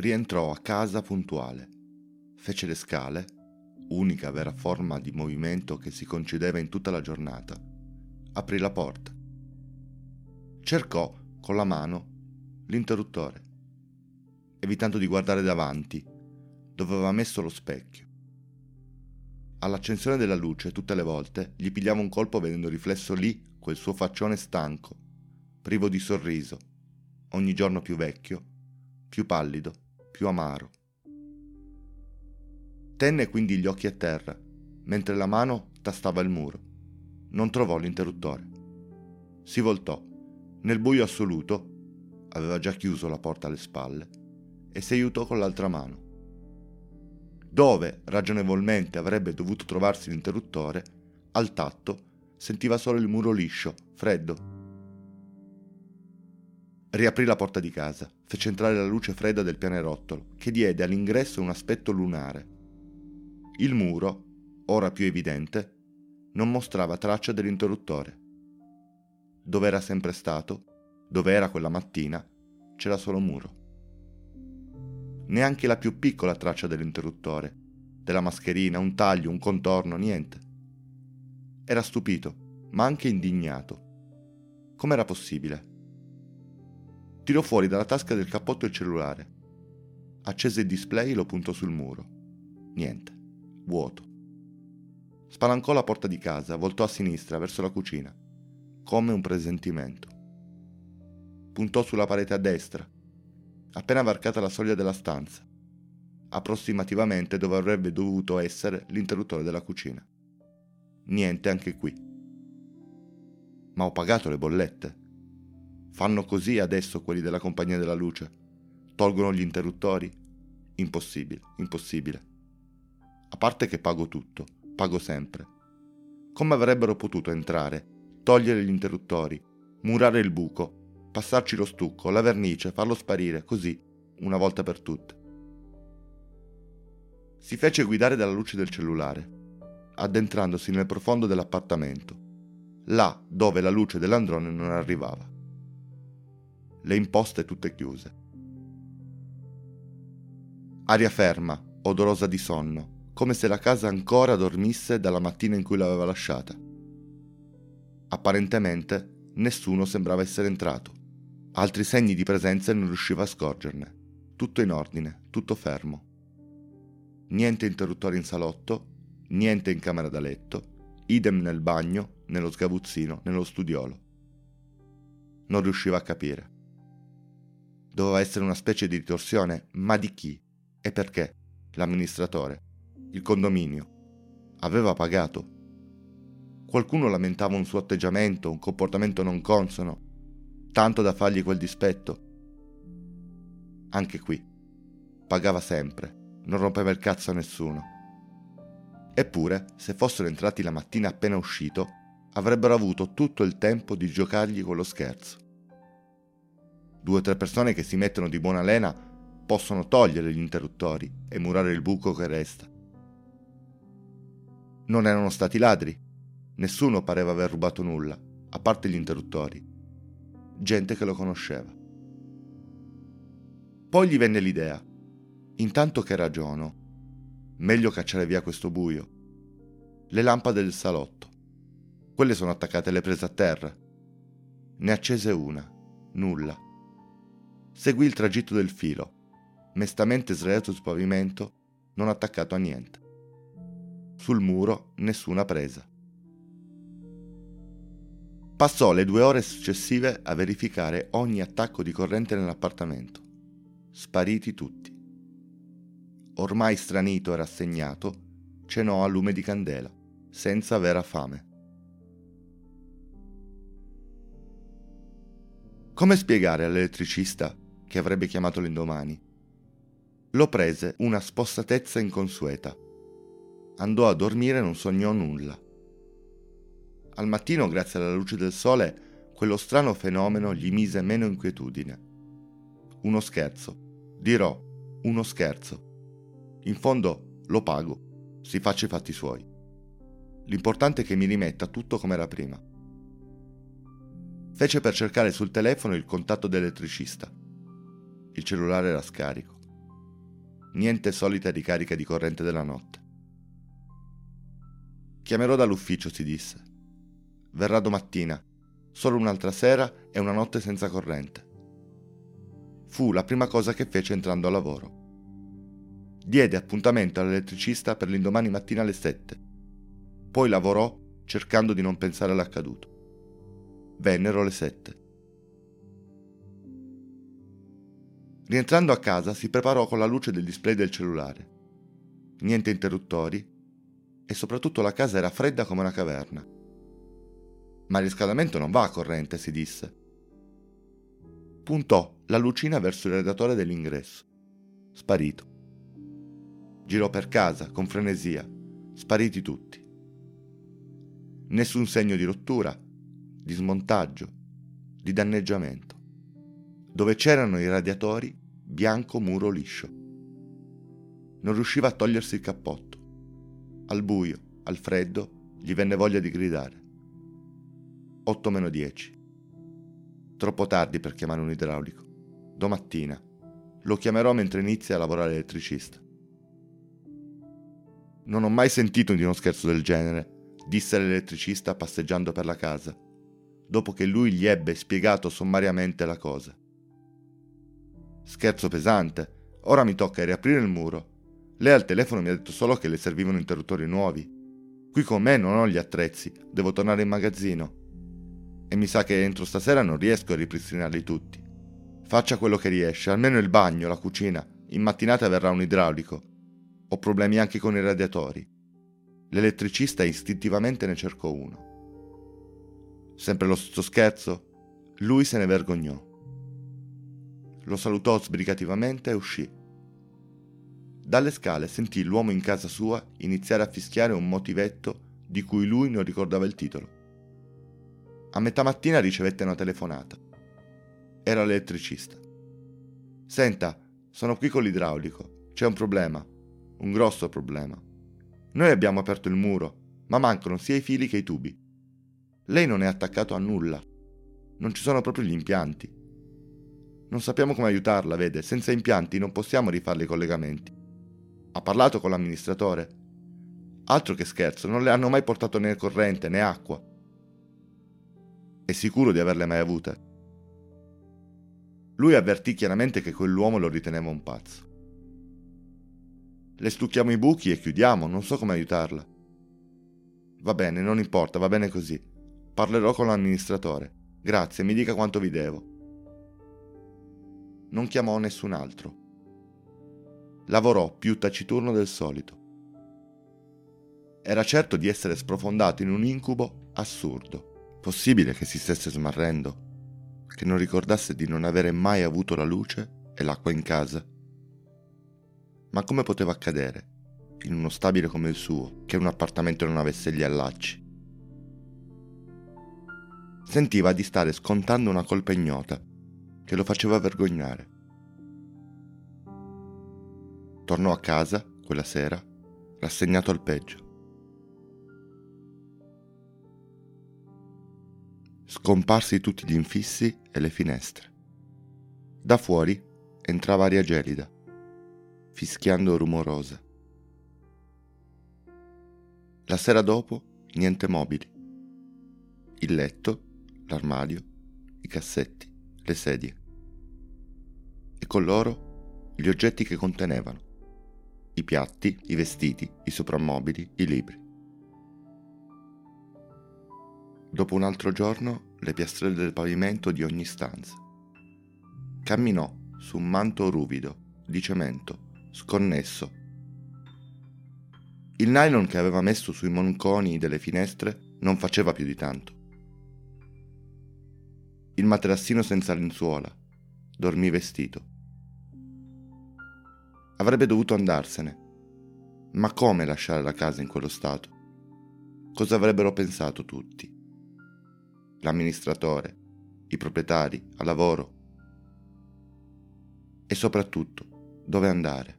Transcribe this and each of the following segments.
rientrò a casa puntuale. Fece le scale, unica vera forma di movimento che si concedeva in tutta la giornata. Aprì la porta. Cercò con la mano l'interruttore, evitando di guardare davanti, dove aveva messo lo specchio. All'accensione della luce, tutte le volte, gli pigliava un colpo vedendo riflesso lì quel suo faccione stanco, privo di sorriso, ogni giorno più vecchio, più pallido, più amaro. Tenne quindi gli occhi a terra, mentre la mano tastava il muro. Non trovò l'interruttore. Si voltò. Nel buio assoluto, aveva già chiuso la porta alle spalle, e si aiutò con l'altra mano. Dove, ragionevolmente, avrebbe dovuto trovarsi l'interruttore, al tatto, sentiva solo il muro liscio, freddo, Riaprì la porta di casa, fece entrare la luce fredda del pianerottolo, che diede all'ingresso un aspetto lunare. Il muro, ora più evidente, non mostrava traccia dell'interruttore. Dove era sempre stato, dove era quella mattina, c'era solo muro. Neanche la più piccola traccia dell'interruttore, della mascherina, un taglio, un contorno, niente. Era stupito, ma anche indignato. Com'era possibile? Tirò fuori dalla tasca del cappotto il cellulare. Accese il display e lo puntò sul muro. Niente. Vuoto. Spalancò la porta di casa, voltò a sinistra verso la cucina, come un presentimento. Puntò sulla parete a destra, appena varcata la soglia della stanza, approssimativamente dove avrebbe dovuto essere l'interruttore della cucina. Niente anche qui. Ma ho pagato le bollette. Fanno così adesso quelli della Compagnia della Luce. Tolgono gli interruttori? Impossibile, impossibile. A parte che pago tutto, pago sempre. Come avrebbero potuto entrare, togliere gli interruttori, murare il buco, passarci lo stucco, la vernice, farlo sparire, così, una volta per tutte? Si fece guidare dalla luce del cellulare, addentrandosi nel profondo dell'appartamento, là dove la luce dell'androne non arrivava le imposte tutte chiuse. Aria ferma, odorosa di sonno, come se la casa ancora dormisse dalla mattina in cui l'aveva lasciata. Apparentemente nessuno sembrava essere entrato. Altri segni di presenza non riusciva a scorgerne. Tutto in ordine, tutto fermo. Niente interruttori in salotto, niente in camera da letto, idem nel bagno, nello sgabuzzino, nello studiolo. Non riusciva a capire. Doveva essere una specie di ritorsione, ma di chi? E perché? L'amministratore? Il condominio? Aveva pagato? Qualcuno lamentava un suo atteggiamento, un comportamento non consono, tanto da fargli quel dispetto. Anche qui. Pagava sempre, non rompeva il cazzo a nessuno. Eppure, se fossero entrati la mattina appena uscito, avrebbero avuto tutto il tempo di giocargli quello scherzo due o tre persone che si mettono di buona lena possono togliere gli interruttori e murare il buco che resta. Non erano stati ladri. Nessuno pareva aver rubato nulla, a parte gli interruttori. Gente che lo conosceva. Poi gli venne l'idea. Intanto che ragiono, meglio cacciare via questo buio. Le lampade del salotto. Quelle sono attaccate alle prese a terra. Ne accese una. Nulla seguì il tragitto del filo, mestamente sdraiato sul pavimento, non attaccato a niente. Sul muro nessuna presa. Passò le due ore successive a verificare ogni attacco di corrente nell'appartamento. Spariti tutti. Ormai stranito e rassegnato, cenò a lume di candela, senza vera fame. Come spiegare all'elettricista che avrebbe chiamato l'indomani. Lo prese una spossatezza inconsueta. Andò a dormire e non sognò nulla. Al mattino, grazie alla luce del sole, quello strano fenomeno gli mise meno inquietudine. Uno scherzo. Dirò, uno scherzo. In fondo lo pago, si faccia i fatti suoi. L'importante è che mi rimetta tutto come era prima. Fece per cercare sul telefono il contatto dell'elettricista. Il cellulare era scarico. niente solita ricarica di corrente della notte. Chiamerò dall'ufficio, si disse. Verrà domattina, solo un'altra sera e una notte senza corrente. Fu la prima cosa che fece entrando a lavoro. Diede appuntamento all'elettricista per l'indomani mattina alle sette. Poi lavorò cercando di non pensare all'accaduto. Vennero le sette. Rientrando a casa si preparò con la luce del display del cellulare. Niente interruttori e soprattutto la casa era fredda come una caverna. Ma il riscaldamento non va a corrente, si disse. Puntò la lucina verso il radiatore dell'ingresso. Sparito. Girò per casa con frenesia, spariti tutti. Nessun segno di rottura, di smontaggio, di danneggiamento. Dove c'erano i radiatori, bianco muro liscio. Non riusciva a togliersi il cappotto. Al buio, al freddo, gli venne voglia di gridare. 8 meno 10. Troppo tardi per chiamare un idraulico. Domattina. Lo chiamerò mentre inizia a lavorare elettricista. Non ho mai sentito di uno scherzo del genere, disse l'elettricista passeggiando per la casa, dopo che lui gli ebbe spiegato sommariamente la cosa. Scherzo pesante. Ora mi tocca riaprire il muro. Lei al telefono mi ha detto solo che le servivano interruttori nuovi. Qui con me non ho gli attrezzi, devo tornare in magazzino. E mi sa che entro stasera non riesco a ripristinarli tutti. Faccia quello che riesce, almeno il bagno, la cucina. In mattinata verrà un idraulico. Ho problemi anche con i radiatori. L'elettricista istintivamente ne cercò uno. Sempre lo stesso scherzo? Lui se ne vergognò lo salutò sbrigativamente e uscì. Dalle scale sentì l'uomo in casa sua iniziare a fischiare un motivetto di cui lui non ricordava il titolo. A metà mattina ricevette una telefonata. Era l'elettricista. Senta, sono qui con l'idraulico. C'è un problema. Un grosso problema. Noi abbiamo aperto il muro, ma mancano sia i fili che i tubi. Lei non è attaccato a nulla. Non ci sono proprio gli impianti. Non sappiamo come aiutarla, vede, senza impianti non possiamo rifarle i collegamenti. Ha parlato con l'amministratore? Altro che scherzo, non le hanno mai portato né corrente né acqua. È sicuro di averle mai avute? Lui avvertì chiaramente che quell'uomo lo riteneva un pazzo. Le stucchiamo i buchi e chiudiamo, non so come aiutarla. Va bene, non importa, va bene così. Parlerò con l'amministratore. Grazie, mi dica quanto vi devo non chiamò nessun altro. Lavorò più taciturno del solito. Era certo di essere sprofondato in un incubo assurdo. Possibile che si stesse smarrendo? Che non ricordasse di non avere mai avuto la luce e l'acqua in casa? Ma come poteva accadere, in uno stabile come il suo, che un appartamento non avesse gli allacci? Sentiva di stare scontando una colpa ignota che lo faceva vergognare. Tornò a casa quella sera, rassegnato al peggio. Scomparsi tutti gli infissi e le finestre. Da fuori entrava aria gelida, fischiando rumorosa. La sera dopo niente mobili. Il letto, l'armadio, i cassetti, le sedie e con loro gli oggetti che contenevano, i piatti, i vestiti, i soprammobili, i libri. Dopo un altro giorno le piastrelle del pavimento di ogni stanza. Camminò su un manto ruvido, di cemento, sconnesso. Il nylon che aveva messo sui monconi delle finestre non faceva più di tanto. Il materassino senza lenzuola, dormì vestito. Avrebbe dovuto andarsene. Ma come lasciare la casa in quello stato? Cosa avrebbero pensato tutti? L'amministratore, i proprietari, a lavoro. E soprattutto, dove andare?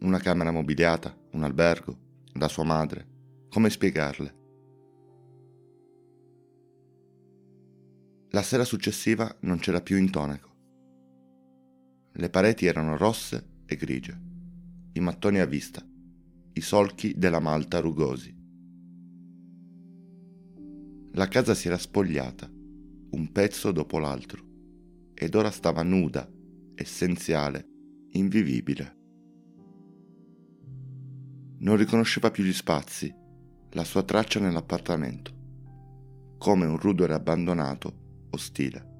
Una camera mobiliata, un albergo, da sua madre. Come spiegarle? La sera successiva non c'era più intonaco. Le pareti erano rosse e grigie, i mattoni a vista, i solchi della malta rugosi. La casa si era spogliata, un pezzo dopo l'altro, ed ora stava nuda, essenziale, invivibile. Non riconosceva più gli spazi, la sua traccia nell'appartamento, come un rudere abbandonato, ostile.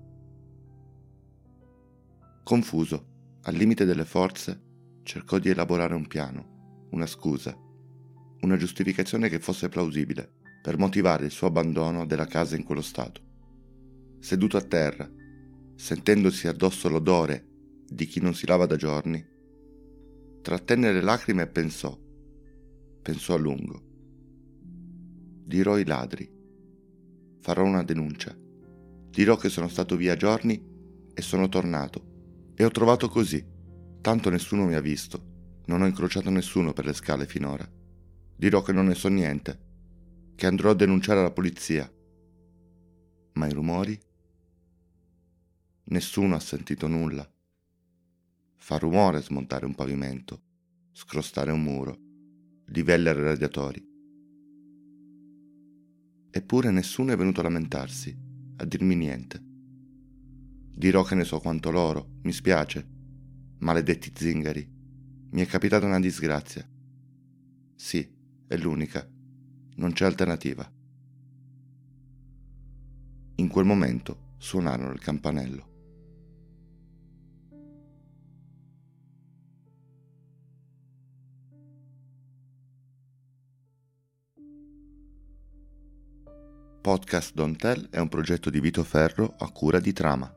Confuso, al limite delle forze, cercò di elaborare un piano, una scusa, una giustificazione che fosse plausibile per motivare il suo abbandono della casa in quello stato. Seduto a terra, sentendosi addosso l'odore di chi non si lava da giorni, trattenne le lacrime e pensò, pensò a lungo. Dirò ai ladri, farò una denuncia, dirò che sono stato via giorni e sono tornato e ho trovato così Tanto nessuno mi ha visto, non ho incrociato nessuno per le scale finora. Dirò che non ne so niente, che andrò a denunciare la polizia. Ma i rumori? Nessuno ha sentito nulla. Fa rumore smontare un pavimento, scrostare un muro, livellare radiatori. Eppure nessuno è venuto a lamentarsi, a dirmi niente. Dirò che ne so quanto loro, mi spiace, Maledetti zingari. Mi è capitata una disgrazia. Sì, è l'unica. Non c'è alternativa. In quel momento suonarono il campanello. Podcast Don't Tell è un progetto di Vito Ferro a cura di Trama.